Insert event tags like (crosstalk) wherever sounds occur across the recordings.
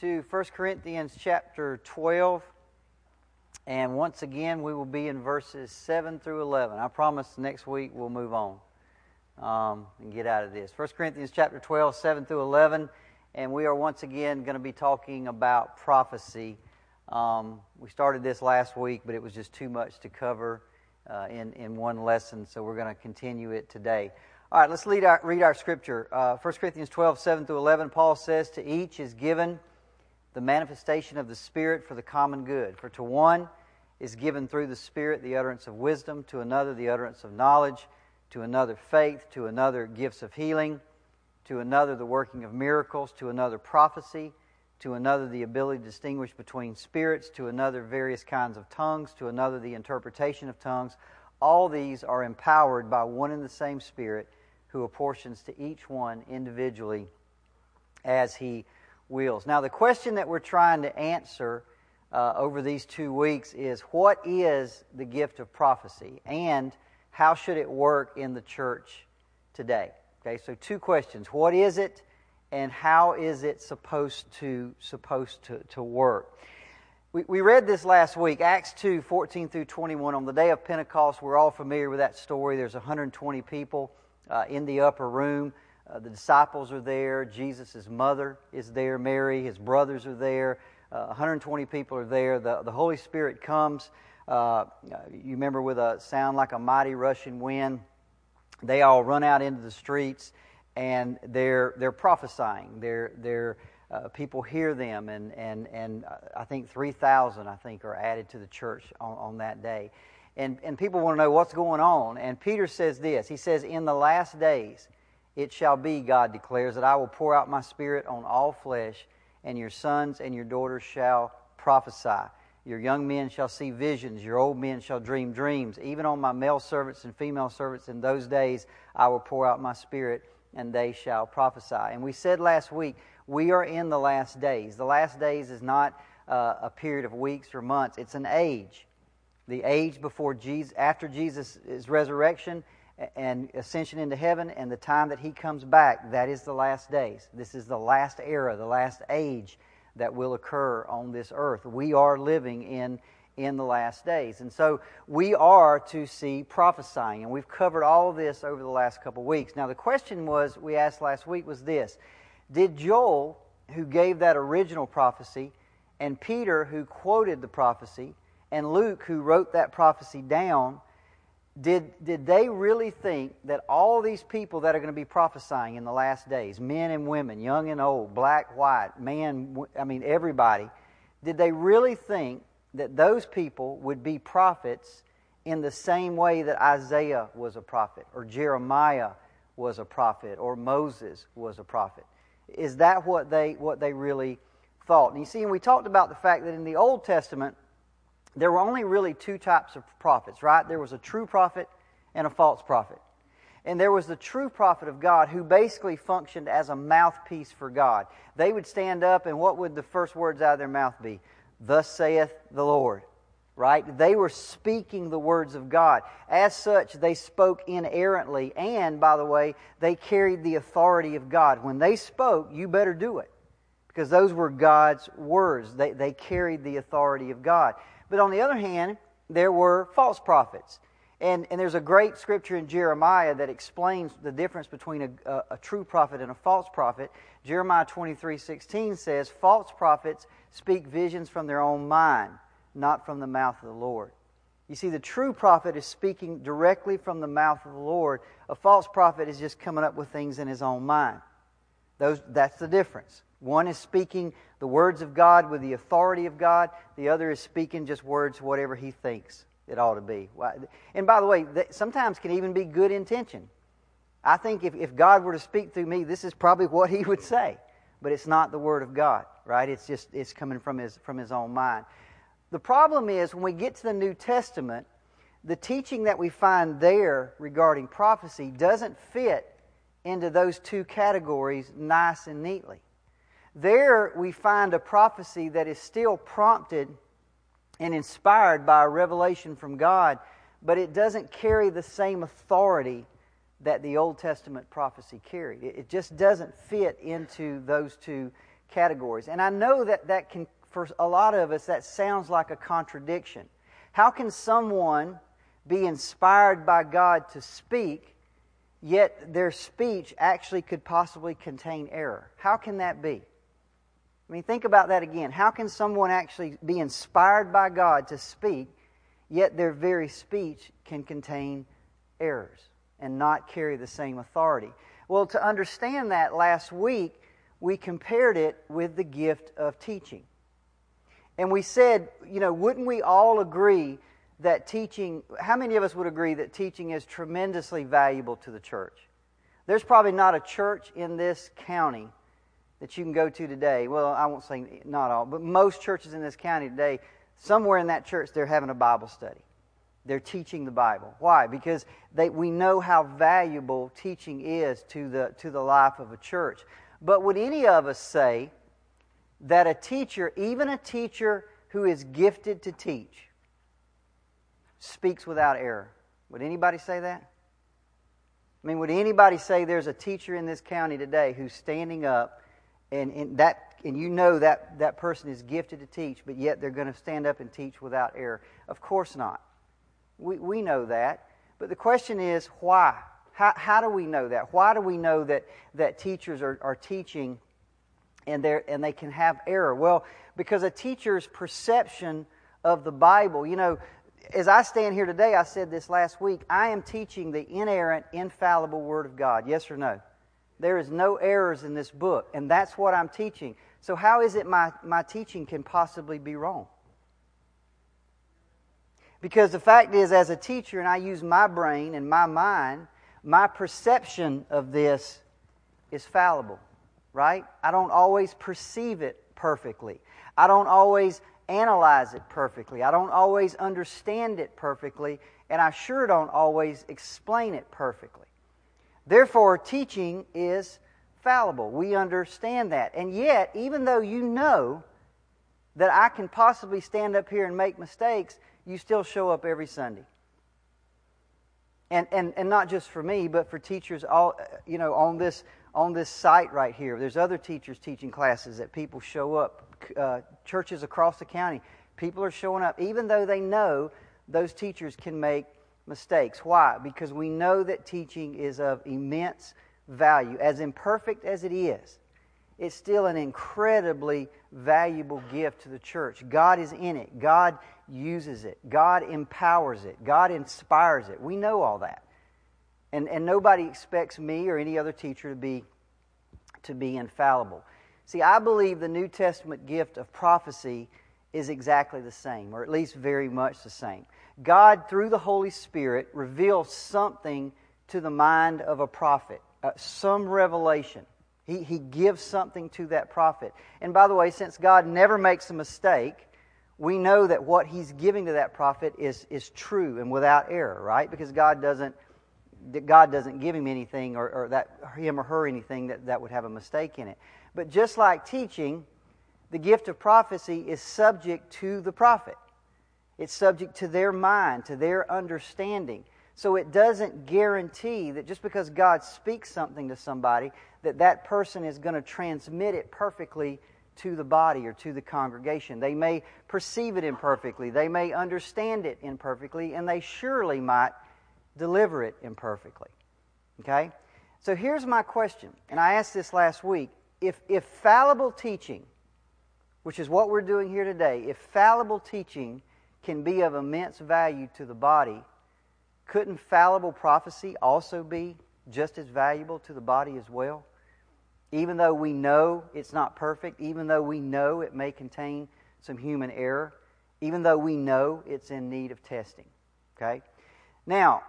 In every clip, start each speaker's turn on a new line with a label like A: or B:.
A: to 1 Corinthians chapter 12. And once again, we will be in verses 7 through 11. I promise next week we'll move on um, and get out of this. 1 Corinthians chapter 12, 7 through 11. And we are once again going to be talking about prophecy. Um, we started this last week, but it was just too much to cover uh, in, in one lesson, so we're going to continue it today. All right, let's read our, read our scripture. Uh, 1 Corinthians 12, 7 through 11, Paul says, To each is given the manifestation of the Spirit for the common good. For to one is given through the Spirit the utterance of wisdom, to another the utterance of knowledge, to another faith, to another gifts of healing, to another the working of miracles, to another prophecy, to another the ability to distinguish between spirits, to another various kinds of tongues, to another the interpretation of tongues. All these are empowered by one and the same Spirit who apportions to each one individually as he wills. Now, the question that we're trying to answer uh, over these two weeks is what is the gift of prophecy and how should it work in the church today? Okay, so two questions. What is it and how is it supposed to, supposed to, to work? We, we read this last week, Acts 2 14 through 21. On the day of Pentecost, we're all familiar with that story. There's 120 people uh, in the upper room. Uh, the disciples are there. Jesus' mother is there. Mary, his brothers are there. Uh, 120 people are there. The, the Holy Spirit comes. Uh, you remember with a sound like a mighty rushing wind. They all run out into the streets and they're, they're prophesying. They're, they're, uh, people hear them, and, and, and I think 3,000, I think, are added to the church on, on that day. And, and people want to know what's going on. And Peter says this He says, In the last days, it shall be, God declares, that I will pour out my spirit on all flesh, and your sons and your daughters shall prophesy. Your young men shall see visions, your old men shall dream dreams. Even on my male servants and female servants in those days, I will pour out my spirit, and they shall prophesy. And we said last week, we are in the last days. The last days is not uh, a period of weeks or months, it's an age. The age before Jesus, after Jesus' resurrection and ascension into heaven and the time that he comes back, that is the last days. This is the last era, the last age that will occur on this earth. We are living in in the last days. And so we are to see prophesying. And we've covered all of this over the last couple of weeks. Now, the question was, we asked last week, was this Did Joel, who gave that original prophecy, and Peter, who quoted the prophecy, and Luke, who wrote that prophecy down, did, did they really think that all these people that are going to be prophesying in the last days, men and women, young and old, black, white, man, I mean, everybody, did they really think that those people would be prophets in the same way that Isaiah was a prophet, or Jeremiah was a prophet, or Moses was a prophet? Is that what they, what they really thought? And you see, and we talked about the fact that in the Old Testament, there were only really two types of prophets, right? There was a true prophet and a false prophet. And there was the true prophet of God who basically functioned as a mouthpiece for God. They would stand up, and what would the first words out of their mouth be? Thus saith the Lord. Right? They were speaking the words of God. As such, they spoke inerrantly, and, by the way, they carried the authority of God. When they spoke, you better do it. Because those were God's words. They, they carried the authority of God. But on the other hand, there were false prophets. And, and there's a great scripture in Jeremiah that explains the difference between a, a, a true prophet and a false prophet. Jeremiah 23 16 says, False prophets speak visions from their own mind, not from the mouth of the Lord. You see, the true prophet is speaking directly from the mouth of the Lord. A false prophet is just coming up with things in his own mind. Those, that's the difference. One is speaking the words of God with the authority of God, the other is speaking just words, whatever he thinks it ought to be. And by the way, sometimes can even be good intention. I think if, if God were to speak through me, this is probably what he would say. But it's not the word of God, right? It's just it's coming from his from his own mind. The problem is when we get to the New Testament, the teaching that we find there regarding prophecy doesn't fit into those two categories nice and neatly. There we find a prophecy that is still prompted and inspired by a revelation from God, but it doesn't carry the same authority that the Old Testament prophecy carried. It just doesn't fit into those two categories. And I know that that can, for a lot of us, that sounds like a contradiction. How can someone be inspired by God to speak, yet their speech actually could possibly contain error? How can that be? I mean, think about that again. How can someone actually be inspired by God to speak, yet their very speech can contain errors and not carry the same authority? Well, to understand that last week, we compared it with the gift of teaching. And we said, you know, wouldn't we all agree that teaching, how many of us would agree that teaching is tremendously valuable to the church? There's probably not a church in this county that you can go to today. Well, I won't say not all, but most churches in this county today, somewhere in that church, they're having a Bible study. They're teaching the Bible. Why? Because they, we know how valuable teaching is to the, to the life of a church. But would any of us say that a teacher, even a teacher who is gifted to teach, speaks without error? Would anybody say that? I mean, would anybody say there's a teacher in this county today who's standing up and, and that and you know that that person is gifted to teach, but yet they're going to stand up and teach without error? Of course not. We, we know that. But the question is, why? How, how do we know that? Why do we know that, that teachers are, are teaching and, and they can have error? Well, because a teacher's perception of the Bible, you know, as I stand here today, I said this last week, I am teaching the inerrant, infallible Word of God. Yes or no? There is no errors in this book, and that's what I'm teaching. So, how is it my, my teaching can possibly be wrong? Because the fact is, as a teacher, and I use my brain and my mind, my perception of this is fallible, right? I don't always perceive it perfectly. I don't always analyze it perfectly. I don't always understand it perfectly, and I sure don't always explain it perfectly. Therefore, teaching is fallible. We understand that. And yet, even though you know that I can possibly stand up here and make mistakes, you still show up every Sunday and, and, and not just for me, but for teachers all you know on this on this site right here. There's other teachers teaching classes that people show up. Uh, churches across the county, people are showing up, even though they know those teachers can make mistakes. Why? Because we know that teaching is of immense value. As imperfect as it is, it's still an incredibly valuable gift to the church. God is in it. God uses it. God empowers it. God inspires it. We know all that. And, and nobody expects me or any other teacher to be, to be infallible. See, I believe the New Testament gift of prophecy is exactly the same, or at least very much the same. God, through the Holy Spirit, reveals something to the mind of a prophet, uh, some revelation. He, he gives something to that prophet. And by the way, since God never makes a mistake, we know that what he's giving to that prophet is, is true and without error, right? Because God doesn't, God doesn't give him anything or, or that, him or her anything that, that would have a mistake in it. But just like teaching, the gift of prophecy is subject to the prophet. It's subject to their mind, to their understanding. So it doesn't guarantee that just because God speaks something to somebody, that that person is going to transmit it perfectly to the body or to the congregation. They may perceive it imperfectly, they may understand it imperfectly, and they surely might deliver it imperfectly. Okay? So here's my question, and I asked this last week. If, if fallible teaching, which is what we're doing here today, if fallible teaching can be of immense value to the body, couldn't fallible prophecy also be just as valuable to the body as well? Even though we know it's not perfect, even though we know it may contain some human error, even though we know it's in need of testing. Okay? Now,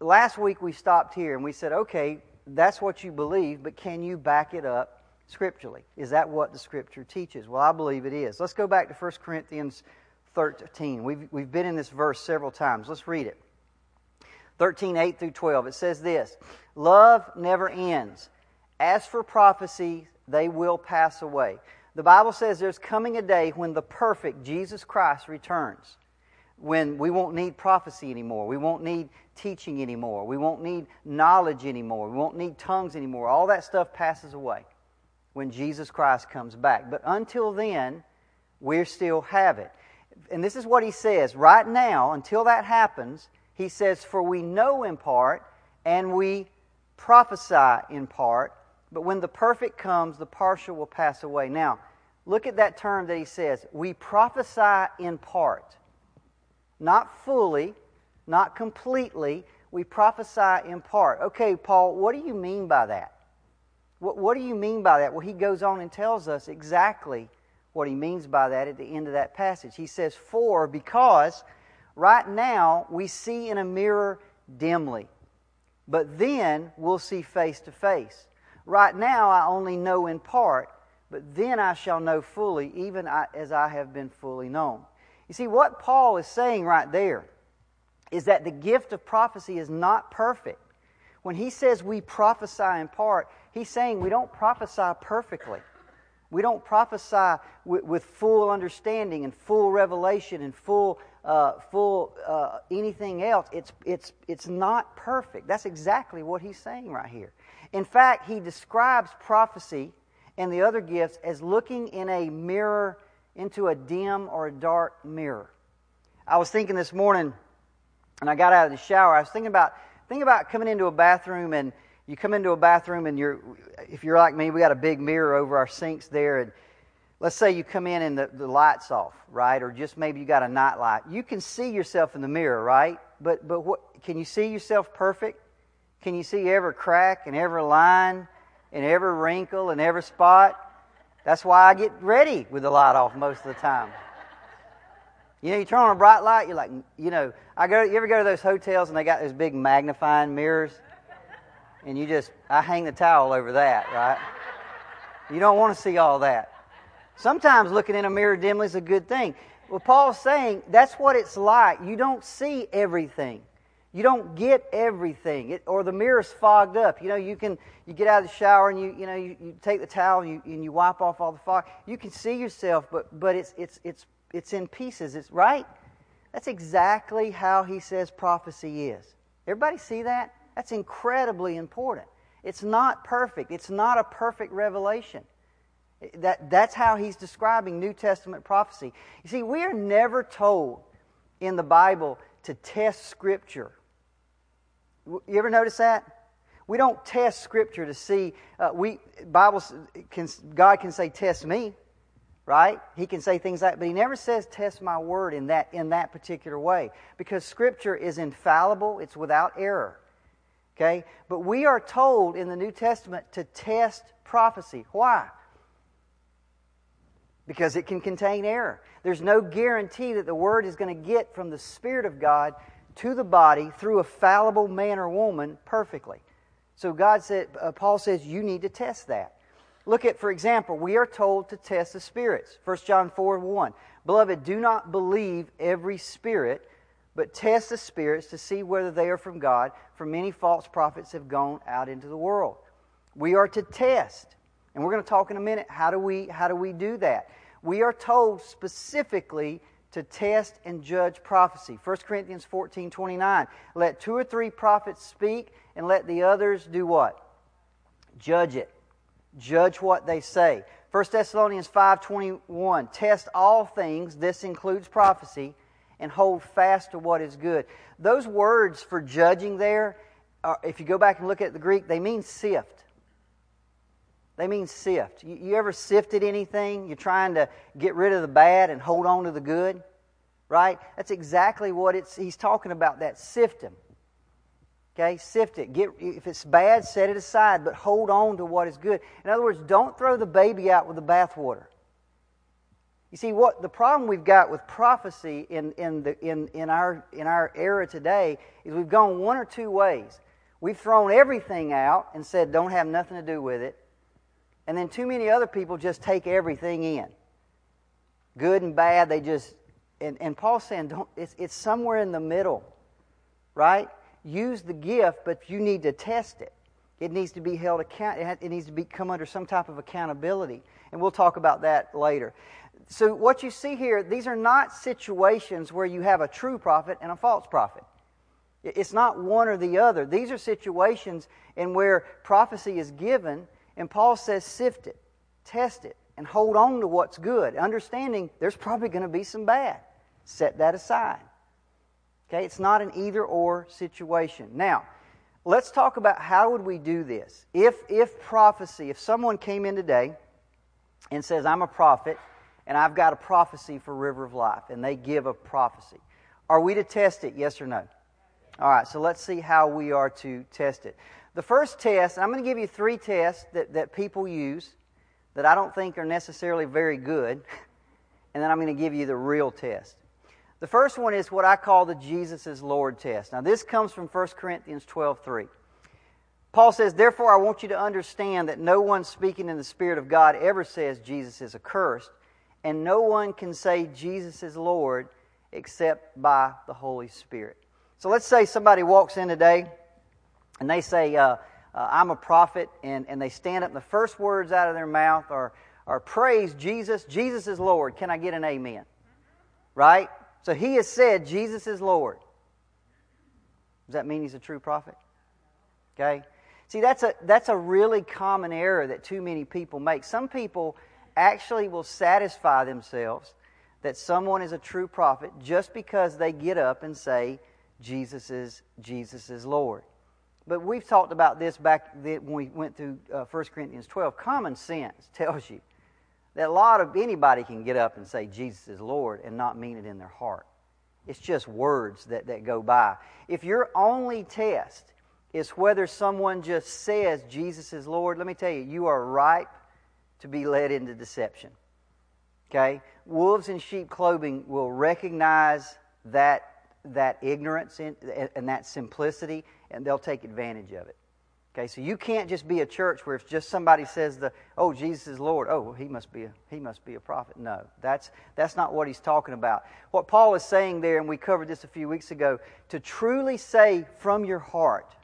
A: last week we stopped here and we said, okay, that's what you believe, but can you back it up scripturally? Is that what the scripture teaches? Well, I believe it is. Let's go back to 1 Corinthians 13. We've, we've been in this verse several times. Let's read it. 13, 8 through 12. It says this Love never ends. As for prophecy, they will pass away. The Bible says there's coming a day when the perfect Jesus Christ returns, when we won't need prophecy anymore. We won't need teaching anymore. We won't need knowledge anymore. We won't need tongues anymore. All that stuff passes away. when Jesus Christ comes back. But until then, we still have it. And this is what he says right now, until that happens, he says, For we know in part, and we prophesy in part, but when the perfect comes, the partial will pass away. Now, look at that term that he says. We prophesy in part. Not fully, not completely. We prophesy in part. Okay, Paul, what do you mean by that? What, what do you mean by that? Well, he goes on and tells us exactly what he means by that at the end of that passage. He says, For, because right now we see in a mirror dimly, but then we'll see face to face. Right now I only know in part, but then I shall know fully, even as I have been fully known. You see, what Paul is saying right there is that the gift of prophecy is not perfect. When he says we prophesy in part, he's saying we don't prophesy perfectly. We don't prophesy with, with full understanding and full revelation and full, uh, full uh, anything else. It's, it's, it's not perfect. That's exactly what he's saying right here. In fact, he describes prophecy and the other gifts as looking in a mirror into a dim or a dark mirror. I was thinking this morning, and I got out of the shower, I was thinking about Think about coming into a bathroom and you come into a bathroom and you're, if you're like me, we got a big mirror over our sinks there. And let's say you come in and the, the light's off, right? Or just maybe you got a night light. You can see yourself in the mirror, right? But, but what, can you see yourself perfect? Can you see every crack and every line and every wrinkle and every spot? That's why I get ready with the light off most of the time. You know, you turn on a bright light, you're like, you know, I go. You ever go to those hotels and they got those big magnifying mirrors, and you just, I hang the towel over that, right? You don't want to see all that. Sometimes looking in a mirror dimly is a good thing. Well, Paul's saying that's what it's like. You don't see everything. You don't get everything, it, or the mirror's fogged up. You know, you can you get out of the shower and you you know you, you take the towel and you, and you wipe off all the fog. You can see yourself, but but it's it's it's it's in pieces. It's right. That's exactly how he says prophecy is. Everybody see that? That's incredibly important. It's not perfect. It's not a perfect revelation. That, that's how he's describing New Testament prophecy. You see, we are never told in the Bible to test Scripture. You ever notice that? We don't test Scripture to see. Uh, we Bible can God can say, "Test me." right? He can say things like, but he never says, test my word in that, in that particular way. Because Scripture is infallible, it's without error. Okay? But we are told in the New Testament to test prophecy. Why? Because it can contain error. There's no guarantee that the word is going to get from the Spirit of God to the body through a fallible man or woman perfectly. So God said, uh, Paul says, you need to test that. Look at, for example, we are told to test the spirits. 1 John 4 1. Beloved, do not believe every spirit, but test the spirits to see whether they are from God, for many false prophets have gone out into the world. We are to test. And we're going to talk in a minute how do we how do we do that? We are told specifically to test and judge prophecy. 1 Corinthians 14 29. Let two or three prophets speak, and let the others do what? Judge it. Judge what they say. 1 Thessalonians 5:21 Test all things, this includes prophecy, and hold fast to what is good. Those words for judging there, are, if you go back and look at the Greek, they mean sift. They mean sift. You, you ever sifted anything? You're trying to get rid of the bad and hold on to the good, right? That's exactly what it's. He's talking about. That sifting. Okay, sift it. Get, if it's bad, set it aside, but hold on to what is good. In other words, don't throw the baby out with the bathwater. You see, what the problem we've got with prophecy in, in, the, in, in, our, in our era today is we've gone one or two ways. We've thrown everything out and said, don't have nothing to do with it. And then too many other people just take everything in. Good and bad, they just. And, and Paul's saying, don't, it's, it's somewhere in the middle, right? use the gift, but you need to test it. It needs to be held account. It needs to be, come under some type of accountability, and we'll talk about that later. So what you see here, these are not situations where you have a true prophet and a false prophet. It's not one or the other. These are situations in where prophecy is given, and Paul says, sift it. test it and hold on to what's good, understanding there's probably going to be some bad. Set that aside. Okay, it's not an either or situation. Now, let's talk about how would we do this. If if prophecy, if someone came in today and says, I'm a prophet and I've got a prophecy for River of Life, and they give a prophecy. Are we to test it, yes or no? All right, so let's see how we are to test it. The first test, and I'm going to give you three tests that, that people use that I don't think are necessarily very good, (laughs) and then I'm going to give you the real test. The first one is what I call the Jesus is Lord test. Now, this comes from 1 Corinthians 12 3. Paul says, Therefore, I want you to understand that no one speaking in the Spirit of God ever says Jesus is accursed, and no one can say Jesus is Lord except by the Holy Spirit. So let's say somebody walks in today and they say, uh, uh, I'm a prophet, and, and they stand up, and the first words out of their mouth are, are Praise Jesus, Jesus is Lord. Can I get an amen? Right? So he has said, Jesus is Lord. Does that mean he's a true prophet? Okay? See, that's a, that's a really common error that too many people make. Some people actually will satisfy themselves that someone is a true prophet just because they get up and say, Jesus is, Jesus is Lord. But we've talked about this back when we went through uh, 1 Corinthians 12. Common sense tells you that a lot of anybody can get up and say Jesus is Lord and not mean it in their heart. It's just words that, that go by. If your only test is whether someone just says Jesus is Lord, let me tell you, you are ripe to be led into deception. Okay? Wolves in sheep clothing will recognize that, that ignorance and, and that simplicity, and they'll take advantage of it. Okay, so you can't just be a church where if just somebody says the oh Jesus is Lord, oh he must be a he must be a prophet. No, that's that's not what he's talking about. What Paul is saying there, and we covered this a few weeks ago, to truly say from your heart,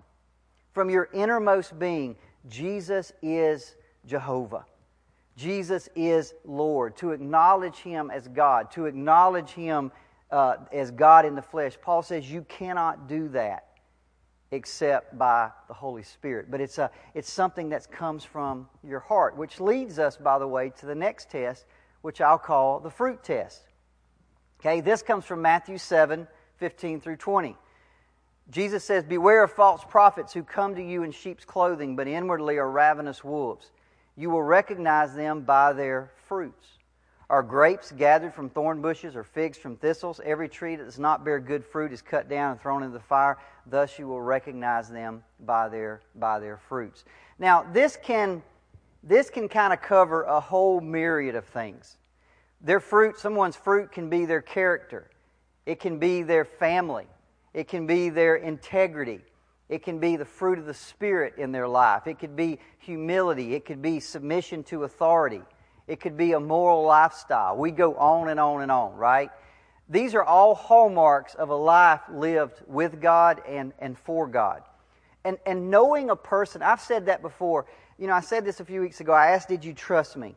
A: from your innermost being, Jesus is Jehovah. Jesus is Lord. To acknowledge Him as God, to acknowledge Him uh, as God in the flesh. Paul says you cannot do that except by the Holy Spirit. But it's, a, it's something that comes from your heart, which leads us, by the way, to the next test, which I'll call the fruit test. Okay, this comes from Matthew 7 15 through 20. Jesus says, Beware of false prophets who come to you in sheep's clothing, but inwardly are ravenous wolves. You will recognize them by their fruits. Are grapes gathered from thorn bushes or figs from thistles? Every tree that does not bear good fruit is cut down and thrown into the fire. Thus you will recognize them by their, by their fruits. Now, this can, this can kind of cover a whole myriad of things. Their fruit, someone's fruit can be their character, it can be their family, it can be their integrity. It can be the fruit of the Spirit in their life. It could be humility. It could be submission to authority. It could be a moral lifestyle. We go on and on and on, right? These are all hallmarks of a life lived with God and, and for God. And, and knowing a person, I've said that before. You know, I said this a few weeks ago. I asked, Did you trust me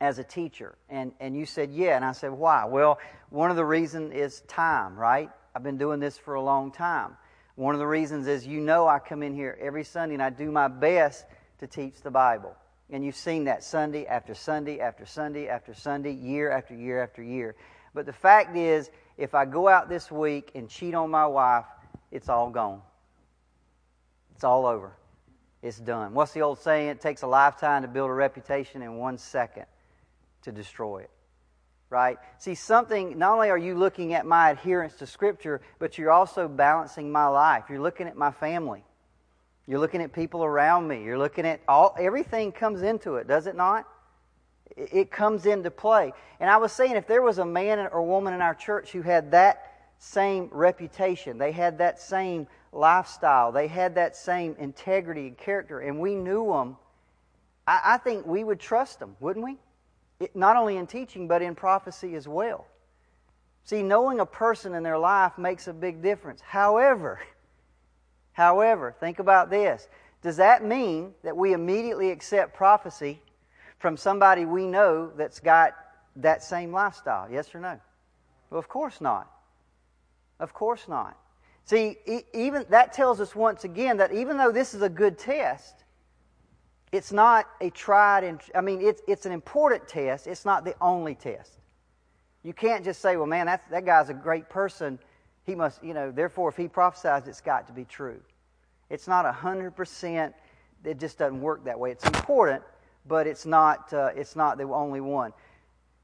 A: as a teacher? And, and you said, Yeah. And I said, Why? Well, one of the reasons is time, right? I've been doing this for a long time. One of the reasons is you know I come in here every Sunday and I do my best to teach the Bible. And you've seen that Sunday after Sunday after Sunday after Sunday, year after year after year. But the fact is, if I go out this week and cheat on my wife, it's all gone. It's all over. It's done. What's the old saying? It takes a lifetime to build a reputation and one second to destroy it right? See, something, not only are you looking at my adherence to Scripture, but you're also balancing my life. You're looking at my family. You're looking at people around me. You're looking at all, everything comes into it, does it not? It comes into play. And I was saying, if there was a man or woman in our church who had that same reputation, they had that same lifestyle, they had that same integrity and character, and we knew them, I, I think we would trust them, wouldn't we? not only in teaching, but in prophecy as well. See, knowing a person in their life makes a big difference. However, (laughs) however, think about this. Does that mean that we immediately accept prophecy from somebody we know that's got that same lifestyle? Yes or no? Well, of course not. Of course not. See, even that tells us once again that even though this is a good test, It's not a tried and, I mean, it's, it's an important test. It's not the only test. You can't just say, well, man, that's, that guy's a great person. He must, you know, therefore, if he prophesies, it's got to be true. It's not 100%. It just doesn't work that way. It's important, but it's not, uh, it's not the only one.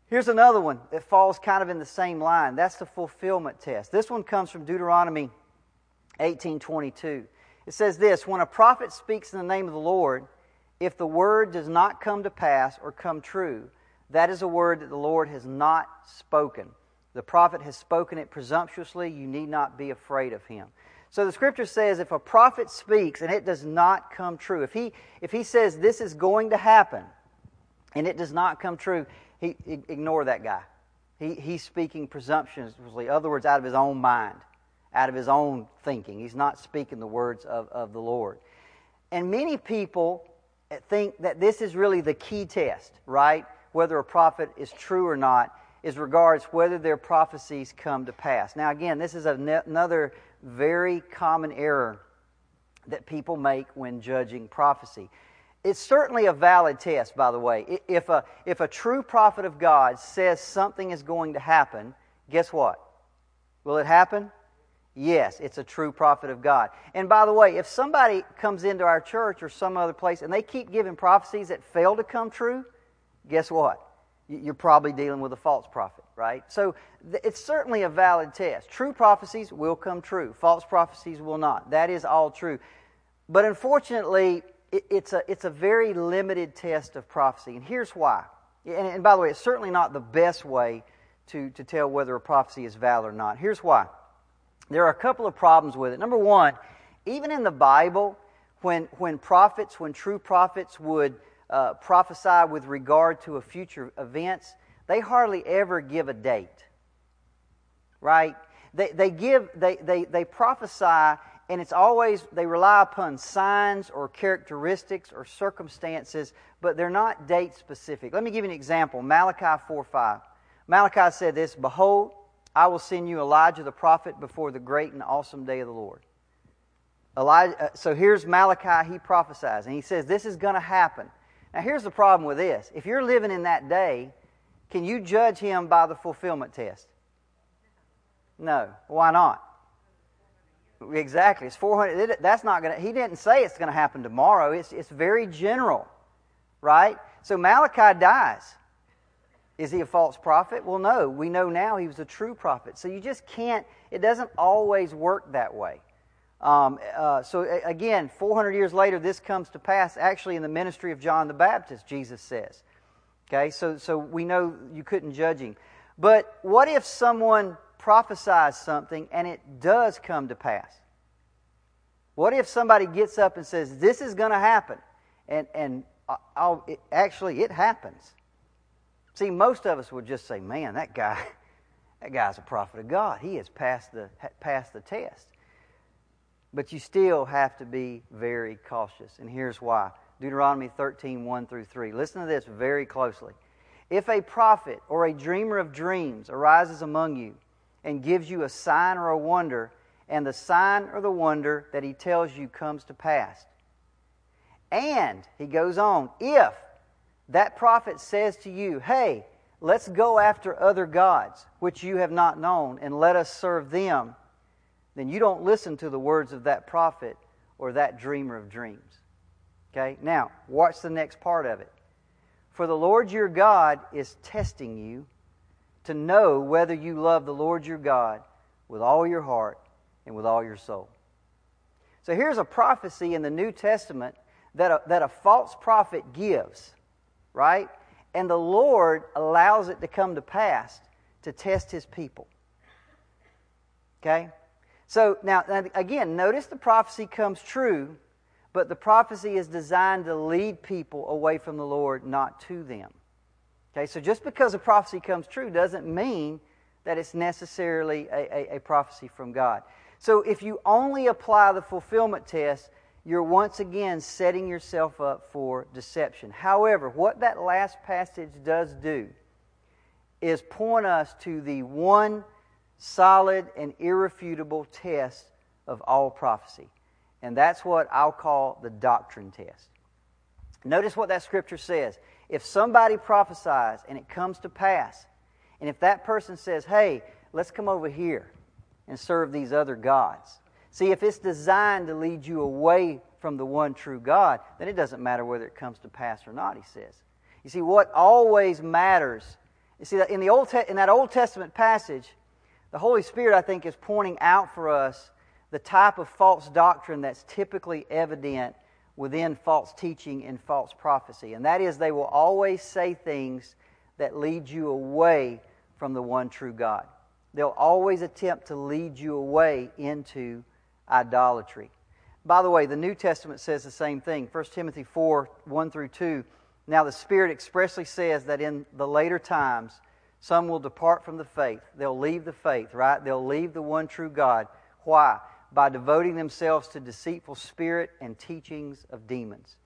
A: Here's another one that falls kind of in the same line. That's the fulfillment test. This one comes from Deuteronomy 18:22. It says this, when a prophet speaks in the name of the Lord, if the word does not come to pass or come true, that is a word that the Lord has not spoken. The prophet has spoken it presumptuously. You need not be afraid of him. So the scripture says if a prophet speaks and it does not come true, if he, if he says this is going to happen and it does not come true, he, ignore that guy. He, he's speaking presumptuously, other words, out of his own mind, out of his own thinking. He's not speaking the words of, of the Lord. And many people think that this is really the key test, right? Whether a prophet is true or not is regards whether their prophecies come to pass. Now, again, this is another very common error that people make when judging prophecy. It's certainly a valid test, by the way. If a, if a true prophet of God says something is going to happen, guess what? Will it happen? Yes, it's a true prophet of God. And by the way, if somebody comes into our church or some other place and they keep giving prophecies that fail to come true, guess what? You're probably dealing with a false prophet, right? So it's certainly a valid test. True prophecies will come true, false prophecies will not. That is all true. But unfortunately, it's a, it's a very limited test of prophecy. And here's why. And, and by the way, it's certainly not the best way to, to tell whether a prophecy is valid or not. Here's why. There are a couple of problems with it. Number one, even in the Bible, when, when prophets, when true prophets would uh, prophesy with regard to a future events, they hardly ever give a date. Right? They, they give, they, they, they prophesy, and it's always, they rely upon signs or characteristics or circumstances, but they're not date specific. Let me give you an example Malachi 4 5. Malachi said this Behold, I will send you Elijah the prophet before the great and awesome day of the Lord. Elijah, uh, so here's Malachi, he prophesies, and he says, This is going to happen. Now, here's the problem with this. If you're living in that day, can you judge him by the fulfillment test? No. Why not? Exactly. It's 400. That's not going to, he didn't say it's going to happen tomorrow. It's, it's very general, right? So Malachi dies. Is he a false prophet? Well, no. We know now he was a true prophet. So you just can't, it doesn't always work that way. Um, uh, so again, 400 years later, this comes to pass actually in the ministry of John the Baptist, Jesus says. Okay, so, so we know you couldn't judge him. But what if someone prophesies something and it does come to pass? What if somebody gets up and says, This is going to happen? And, and I'll, it, actually, it happens. See, most of us would just say, man, that guy, (laughs) that guy's a prophet of God. He has passed the, passed the test. But you still have to be very cautious. And here's why Deuteronomy 13, 1 through 3. Listen to this very closely. If a prophet or a dreamer of dreams arises among you and gives you a sign or a wonder, and the sign or the wonder that he tells you comes to pass, and he goes on, if that prophet says to you, Hey, let's go after other gods, which you have not known, and let us serve them, then you don't listen to the words of that prophet or that dreamer of dreams. Okay? Now, watch the next part of it. For the Lord your God is testing you to know whether you love the Lord your God with all your heart and with all your soul. So here's a prophecy in the New Testament that a, that a false prophet gives right? And the Lord allows it to come to pass to test his people. Okay? So now, again, notice the prophecy comes true, but the prophecy is designed to lead people away from the Lord, not to them. Okay, so just because a prophecy comes true doesn't mean that it's necessarily a, a, a prophecy from God. So if you only apply the fulfillment test, you're once again setting yourself up for deception. However, what that last passage does do is point us to the one solid and irrefutable test of all prophecy. And that's what I'll call the doctrine test. Notice what that scripture says. If somebody prophesies and it comes to pass, and if that person says, hey, let's come over here and serve these other gods. See, if it's designed to lead you away from the one true God, then it doesn't matter whether it comes to pass or not, he says. You see, what always matters, you see, in, the Old Te- in that Old Testament passage, the Holy Spirit, I think, is pointing out for us the type of false doctrine that's typically evident within false teaching and false prophecy. And that is, they will always say things that lead you away from the one true God. They'll always attempt to lead you away into idolatry. By the way, the New Testament says the same thing. 1 Timothy 4 1 through 2. Now, the Spirit expressly says that in the later times, some will depart from the faith. They'll leave the faith, right? They'll leave the one true God. Why? By devoting themselves to deceitful spirit and teachings of demons,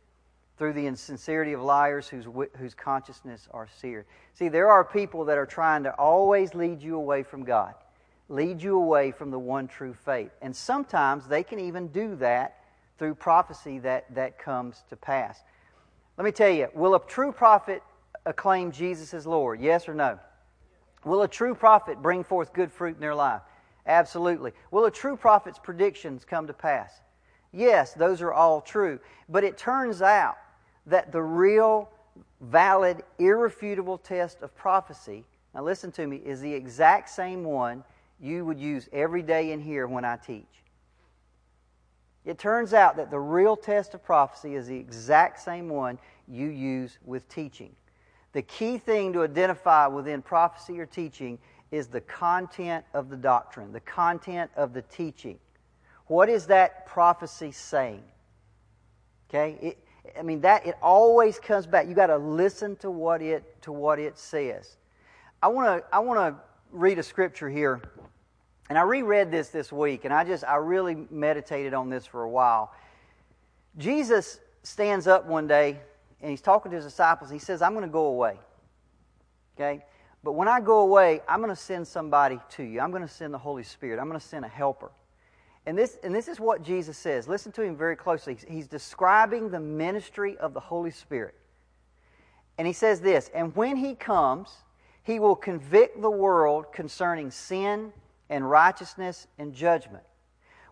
A: through the insincerity of liars whose, whose consciousness are seared. See, there are people that are trying to always lead you away from God lead you away from the one true faith. And sometimes they can even do that through prophecy that, that comes to pass. Let me tell you, will a true prophet acclaim Jesus as Lord? Yes or no? Will a true prophet bring forth good fruit in their life? Absolutely. Will a true prophet's predictions come to pass? Yes, those are all true. But it turns out that the real, valid, irrefutable test of prophecy, now listen to me, is the exact same one you would use every day in here when I teach. It turns out that the real test of prophecy is the exact same one you use with teaching. The key thing to identify within prophecy or teaching is the content of the doctrine, the content of the teaching. What is that prophecy saying? Okay? It, I mean that it always comes back. You got to listen to what it to what it says. I want to I want to read a scripture here and I reread this this week, and I just, I really meditated on this for a while. Jesus stands up one day, and he's talking to his disciples. He says, I'm going to go away. Okay? But when I go away, I'm going to send somebody to you. I'm going to send the Holy Spirit. I'm going to send a helper. And this, and this is what Jesus says. Listen to him very closely. He's describing the ministry of the Holy Spirit. And he says this And when he comes, he will convict the world concerning sin and righteousness and judgment.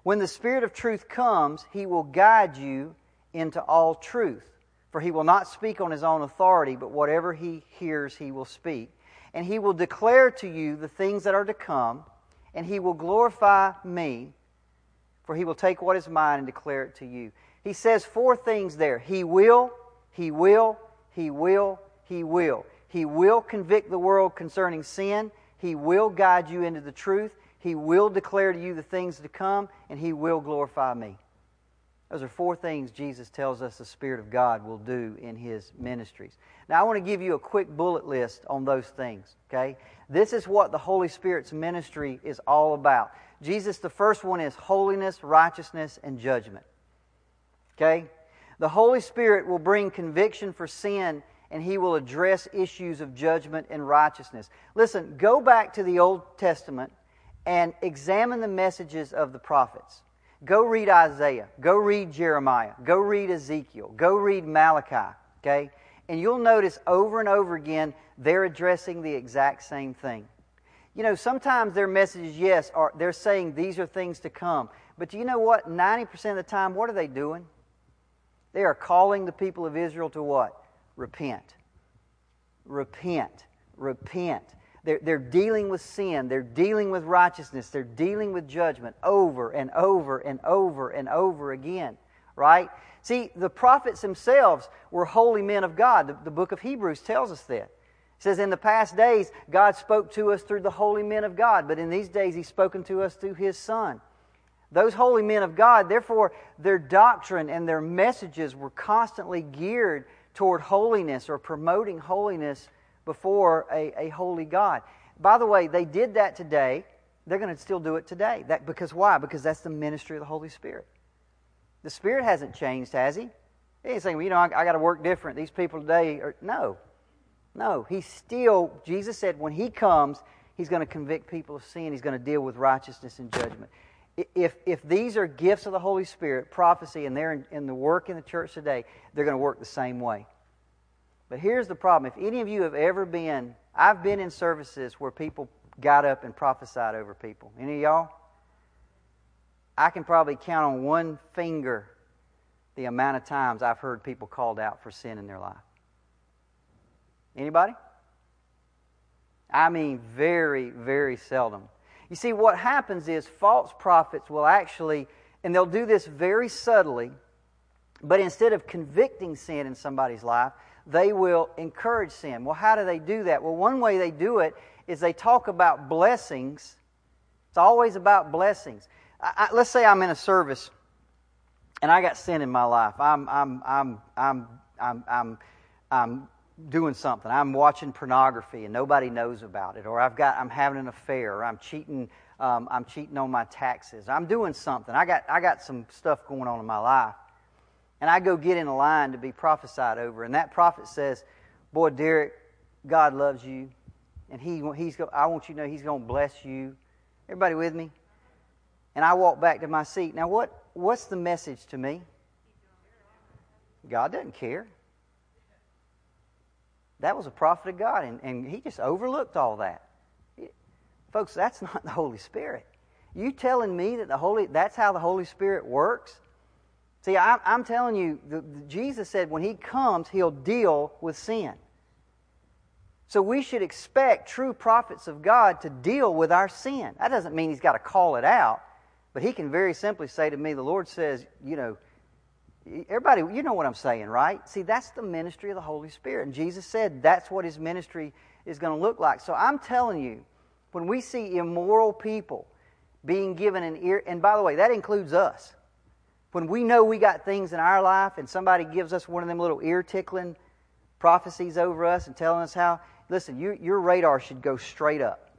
A: When the Spirit of truth comes, he will guide you into all truth. For he will not speak on his own authority, but whatever he hears, he will speak. And he will declare to you the things that are to come, and he will glorify me, for he will take what is mine and declare it to you. He says four things there He will, He will, He will, He will. He will convict the world concerning sin. He will guide you into the truth. He will declare to you the things to come, and He will glorify me. Those are four things Jesus tells us the Spirit of God will do in His ministries. Now, I want to give you a quick bullet list on those things, okay? This is what the Holy Spirit's ministry is all about. Jesus, the first one is holiness, righteousness, and judgment. Okay? The Holy Spirit will bring conviction for sin and he will address issues of judgment and righteousness. Listen, go back to the Old Testament and examine the messages of the prophets. Go read Isaiah. Go read Jeremiah. Go read Ezekiel. Go read Malachi. Okay? And you'll notice over and over again, they're addressing the exact same thing. You know, sometimes their messages, yes, are they're saying these are things to come. But do you know what? 90% of the time, what are they doing? They are calling the people of Israel to what? Repent. Repent. Repent. They're, they're dealing with sin. They're dealing with righteousness. They're dealing with judgment over and over and over and over again, right? See, the prophets themselves were holy men of God. The, the book of Hebrews tells us that. It says, In the past days, God spoke to us through the holy men of God, but in these days, He's spoken to us through His Son. Those holy men of God, therefore, their doctrine and their messages were constantly geared toward holiness or promoting holiness before a, a holy God. By the way, they did that today. They're going to still do it today. That, because why? Because that's the ministry of the Holy Spirit. The Spirit hasn't changed, has He? He ain't saying, well, you know, I, I got to work different. These people today are. No. No. He's still, Jesus said, when He comes, He's going to convict people of sin. He's going to deal with righteousness and judgment. if, if these are gifts of the Holy Spirit, prophecy, and they're in, in the work in the church today, they're going to work the same way. But here's the problem. If any of you have ever been, I've been in services where people got up and prophesied over people. Any of y'all? I can probably count on one finger the amount of times I've heard people called out for sin in their life. Anybody? I mean, very, very seldom. You see, what happens is false prophets will actually, and they'll do this very subtly, but instead of convicting sin in somebody's life, they will encourage sin. Well, how do they do that? Well, one way they do it is they talk about blessings. It's always about blessings. I, I, let's say I'm in a service and I got sin in my life. I'm, I'm, I'm, I'm, I'm, I'm, I'm doing something. I'm watching pornography and nobody knows about it, or I've got, I'm having an affair, or I'm cheating, um, I'm cheating on my taxes. I'm doing something. I got, I got some stuff going on in my life. And I go get in a line to be prophesied over, and that prophet says, Boy, Derricke, God loves you, and he, he's, I want you to know He's going to bless you. Everybody with me? And I walk back to my seat. Now, what, what's the message to me? God doesn't care. That was a prophet of God, and, and he just overlooked all that. Folks, that's not the Holy Spirit. You telling me that the Holy that's how the Holy Spirit works? See, I, am telling you, the, the, Jesus said when He comes, He'll deal with sin. So we should expect true prophets of God to deal with our sin. That doesn't mean He's got to call it out, but He can very simply say to me, The Lord says, you know, everybody, you know what I'm saying, right? See, that's the ministry of the Holy Spirit. And Jesus said that's what His ministry is going to look like. So I'm telling you, when we see immoral people being given an ear, and by the way, that includes us. When we know we got things in our life and somebody gives us one of them little ear tickling prophecies over us and telling us how, listen, you, your radar should go straight up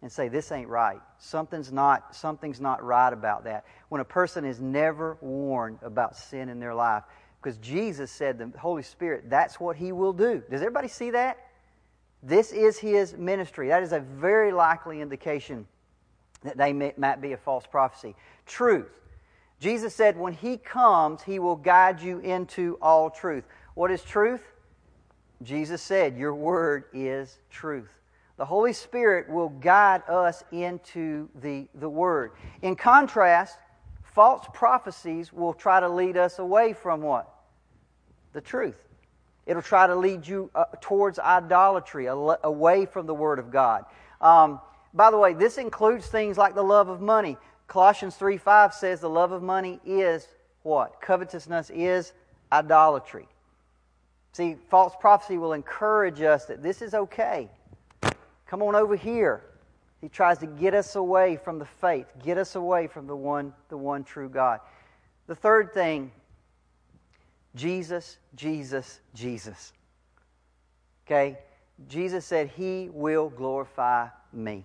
A: and say, This ain't right. Something's not, something's not right about that. When a person is never warned about sin in their life, because Jesus said, the Holy Spirit, that's what He will do. Does everybody see that? This is His ministry. That is a very likely indication that they may, might be a false prophecy. Truth. Jesus said, when He comes, He will guide you into all truth. What is truth? Jesus said, Your word is truth. The Holy Spirit will guide us into the, the Word. In contrast, false prophecies will try to lead us away from what? The truth. It'll try to lead you uh, towards idolatry, away from the Word of God. Um, by the way, this includes things like the love of money. Colossians 3 5 says the love of money is what? Covetousness is idolatry. See, false prophecy will encourage us that this is okay. Come on over here. He tries to get us away from the faith, get us away from the one, the one true God. The third thing, Jesus, Jesus, Jesus. Okay? Jesus said, He will glorify me.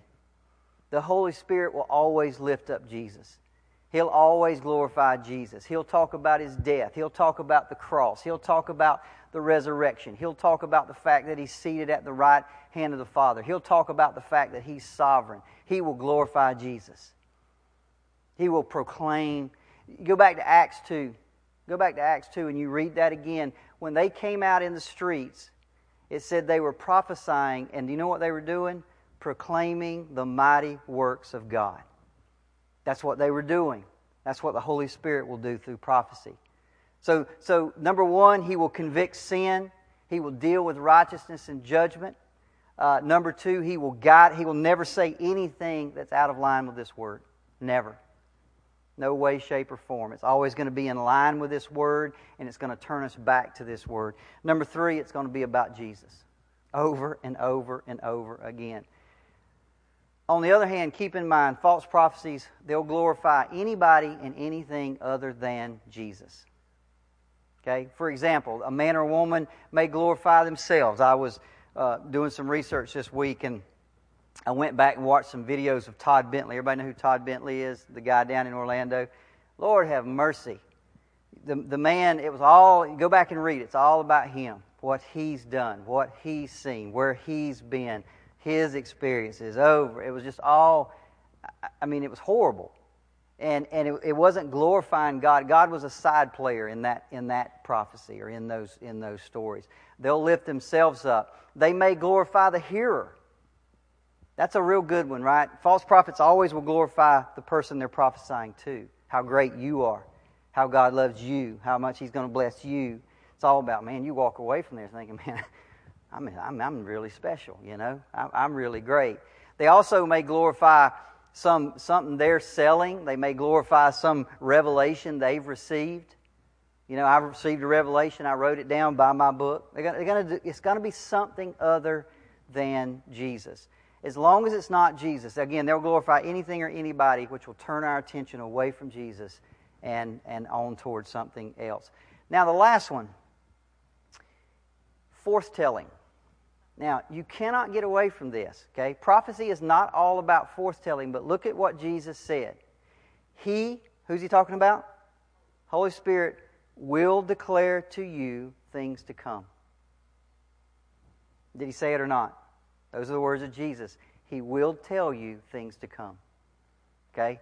A: The Holy Spirit will always lift up Jesus. He'll always glorify Jesus. He'll talk about his death. He'll talk about the cross. He'll talk about the resurrection. He'll talk about the fact that he's seated at the right hand of the Father. He'll talk about the fact that he's sovereign. He will glorify Jesus. He will proclaim. Go back to Acts 2. Go back to Acts 2 and you read that again. When they came out in the streets, it said they were prophesying, and do you know what they were doing? Proclaiming the mighty works of God. That's what they were doing. That's what the Holy Spirit will do through prophecy. So, so number one, He will convict sin. He will deal with righteousness and judgment. Uh, number two, He will guide. He will never say anything that's out of line with this Word. Never. No way, shape, or form. It's always going to be in line with this Word, and it's going to turn us back to this Word. Number three, it's going to be about Jesus. Over and over and over again. On the other hand, keep in mind, false prophecies, they'll glorify anybody and anything other than Jesus. Okay? For example, a man or woman may glorify themselves. I was uh, doing some research this week and I went back and watched some videos of Todd Bentley. Everybody know who Todd Bentley is? The guy down in Orlando. Lord have mercy. The, the man, it was all, go back and read. It's all about him, what he's done, what he's seen, where he's been, his experiences over. It was just all, I mean, it was horrible. And, and it, it wasn't glorifying God. God was a side player in that, in that prophecy or in those, in those stories. They'll lift themselves up. They may glorify the hearer. That's a real good one, right? False prophets always will glorify the person they're prophesying to. How great you are, how God loves you, how much He's going to bless you. It's all about, man, you walk away from there thinking, (laughs) man, I'm, I'm, I'm really special, you know? I'm, really great. They also may glorify some, something they're selling. They may glorify some revelation they've received. You know, I received a revelation. I wrote it down by my book. They're gonna, they're gonna do, it's going to be something other than Jesus. As long as it's not Jesus, again, they'll glorify anything or anybody which will turn our attention away from Jesus and, and on towards something else. Now, the last one forthtelling. Now, you cannot get away from this, okay? Prophecy is not all about forthtelling, but look at what Jesus said. He, who's he talking about? Holy Spirit will declare to you things to come. Did he say it or not? Those are the words of Jesus. He will tell you things to come. Okay?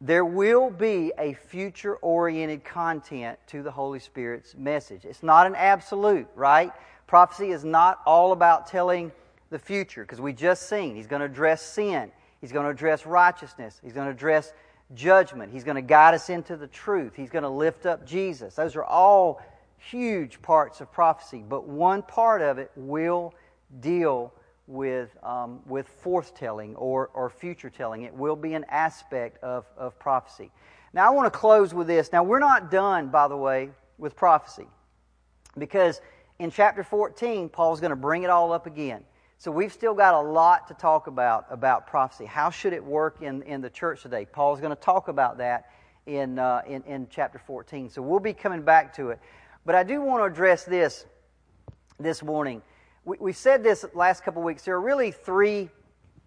A: There will be a future oriented content to the Holy Spirit's message. It's not an absolute, right? Prophecy is not all about telling the future, because we just seen he's going to address sin, he's going to address righteousness, he's going to address judgment, he's going to guide us into the truth, he's going to lift up Jesus. Those are all huge parts of prophecy, but one part of it will deal with, um, with forthtelling or, or future telling. It will be an aspect of, of prophecy. Now, I want to close with this. Now, we're not done, by the way, with prophecy because in chapter 14, Paul's going to bring it all up again. So we've still got a lot to talk about about prophecy. How should it work in, in the church today? Paul's going to talk about that in, uh, in, in chapter 14. So we'll be coming back to it. But I do want to address this this morning. We, we said this last couple of weeks. There are really three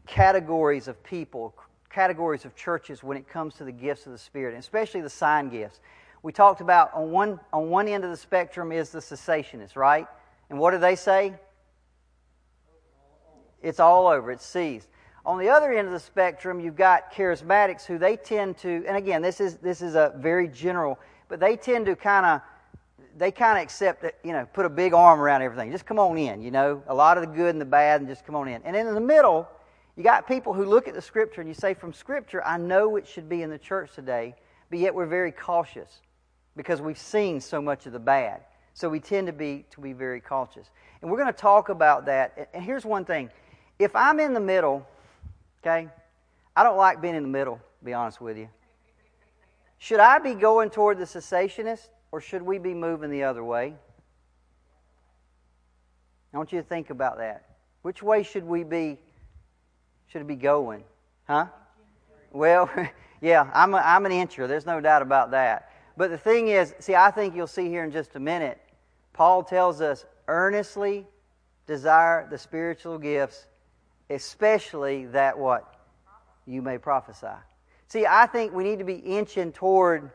A: categories of people, categories of churches when it comes to the gifts of the Spirit, and especially the sign gifts we talked about on one, on one end of the spectrum is the cessationists, right? And what do they say? It's all over, it's seized. On the other end of the spectrum, you've got charismatics who they tend to, and again, this is, this is a very general, but they tend to kind of, they kind of accept that, you know, put a big arm around everything. Just come on in, you know, a lot of the good and the bad, and just come on in. And then in the middle, you got people who look at the Scripture and you say, from Scripture, I know it should be in the church today, but yet we're very cautious because we've seen so much of the bad. So we tend to be to be very cautious. And we're going to talk about that. And here's one thing. If I'm in the middle, okay, I don't like being in the middle, to be honest with you. Should I be going toward the cessationist or should we be moving the other way? I want you to think about that. Which way should we be should it be going? Huh? Well, (laughs) yeah, I'm, a, I'm an incher. There's no doubt about that. But the thing is, see, I think you'll see here in just a minute, Paul tells us earnestly desire the spiritual gifts, especially that what? You may prophesy. See, I think we need to be inching toward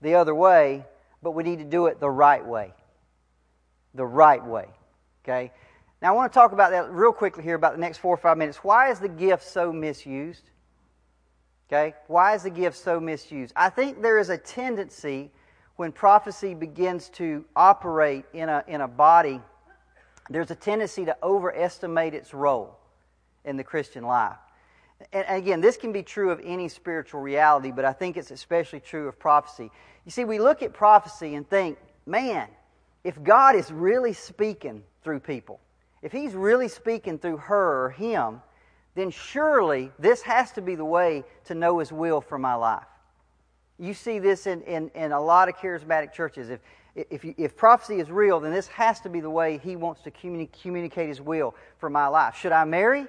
A: the other way, but we need to do it the right way. The right way. Okay? Now, I want to talk about that real quickly here about the next four or five minutes. Why is the gift so misused? Okay? Why is the gift so misused? I think there is a tendency when prophecy begins to operate in a, in a body, there's a tendency to overestimate its role in the Christian life. And again, this can be true of any spiritual reality, but I think it's especially true of prophecy. You see, we look at prophecy and think, man, if God is really speaking through people, if He's really speaking through her or him, then surely this has to be the way to know His will for my life. You see this in, in, in a lot of charismatic churches. If, if, you, if prophecy is real, then this has to be the way He wants to communi- communicate His will for my life. Should I marry?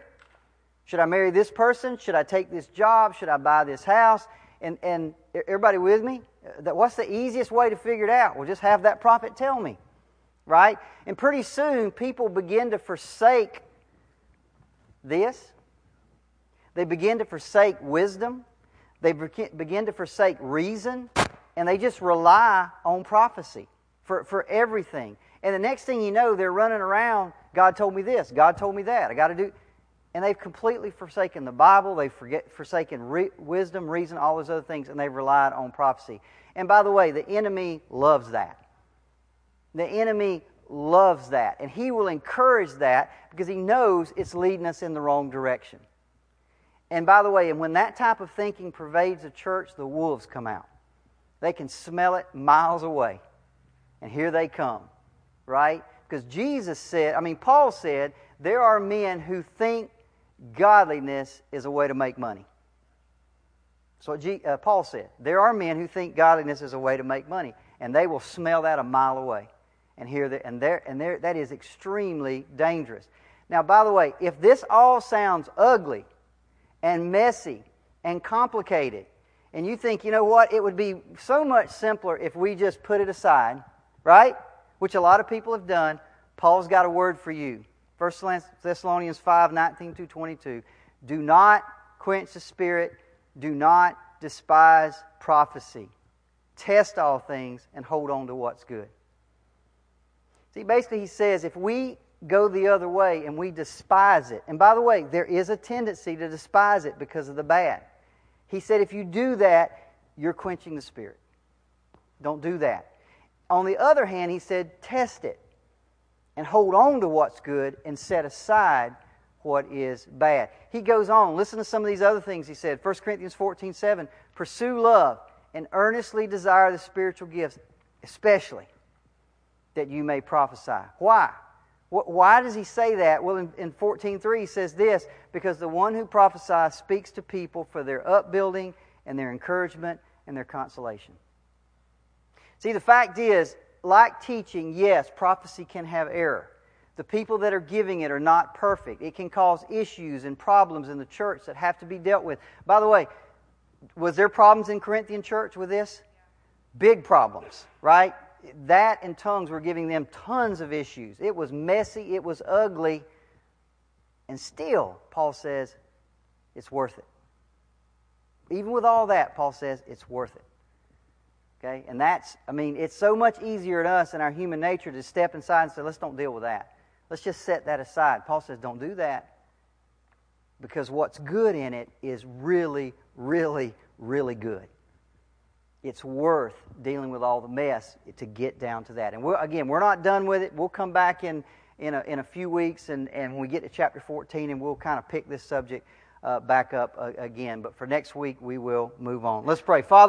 A: Should I marry this person? Should I take this job? Should I buy this house? And, and everybody with me? What's the easiest way to figure it out? Well, just have that prophet tell me, right? And pretty soon, people begin to forsake this they begin to forsake wisdom. They begin to forsake reason. And they just rely on prophecy for, for everything. And the next thing you know, they're running around. God told me this. God told me that. I got to do. and they've completely forsaken the Bible, they've forget, forsaken re- wisdom, reason, all those other things, and they've relied on prophecy. And by the way, the enemy loves that. The enemy loves that, and he will encourage that because he knows it's leading us in the wrong direction. And by the way, and when that type of thinking pervades a church, the wolves come out. They can smell it miles away. And here they come, right? Because Jesus said, I mean, Paul said, there are men who think godliness is a way to make money. So G, uh, Paul said, there are men who think godliness is a way to make money, and they will smell that a mile away. And hear that, and there, and there, that is extremely dangerous. Now, by the way, if this all sounds ugly and messy and complicated, and you think, you know what, it would be so much simpler if we just put it aside, right? Which a lot of people have done. Paul's got a word for you. 1 Thessalonians 5 19 through 22. Do not quench the spirit, do not despise prophecy. Test all things and hold on to what's good. See, basically, he says if we go the other way and we despise it, and by the way, there is a tendency to despise it because of the bad. He said if you do that, you're quenching the spirit. Don't do that. On the other hand, he said test it and hold on to what's good and set aside what is bad. He goes on. Listen to some of these other things he said. 1 Corinthians 14 7. Pursue love and earnestly desire the spiritual gifts, especially that you may prophesy. Why? Why does he say that? Well, in, in 14.3 he says this, because the one who prophesies speaks to people for their upbuilding and their encouragement and their consolation. See, the fact is, like teaching, yes, prophecy can have error. The people that are giving it are not perfect. It can cause issues and problems in the church that have to be dealt with. By the way, was there problems in Corinthian church with this? Big problems, right? That and tongues were giving them tons of issues. It was messy, it was ugly, and still, Paul says, it's worth it. Even with all that, Paul says, it's worth it. Okay? And that's, I mean, it's so much easier in us in our human nature to step inside and say, let's don't deal with that. Let's just set that aside. Paul says, don't do that. Because what's good in it is really, really, really good. It's worth dealing with all the mess to get down to that. And we're, again, we're not done with it. We'll come back in, in, a, in a few weeks and, and when we get to chapter 14 and we'll kind of pick this subject uh, back up uh, again. But for next week, we will move on. Let's pray. Father,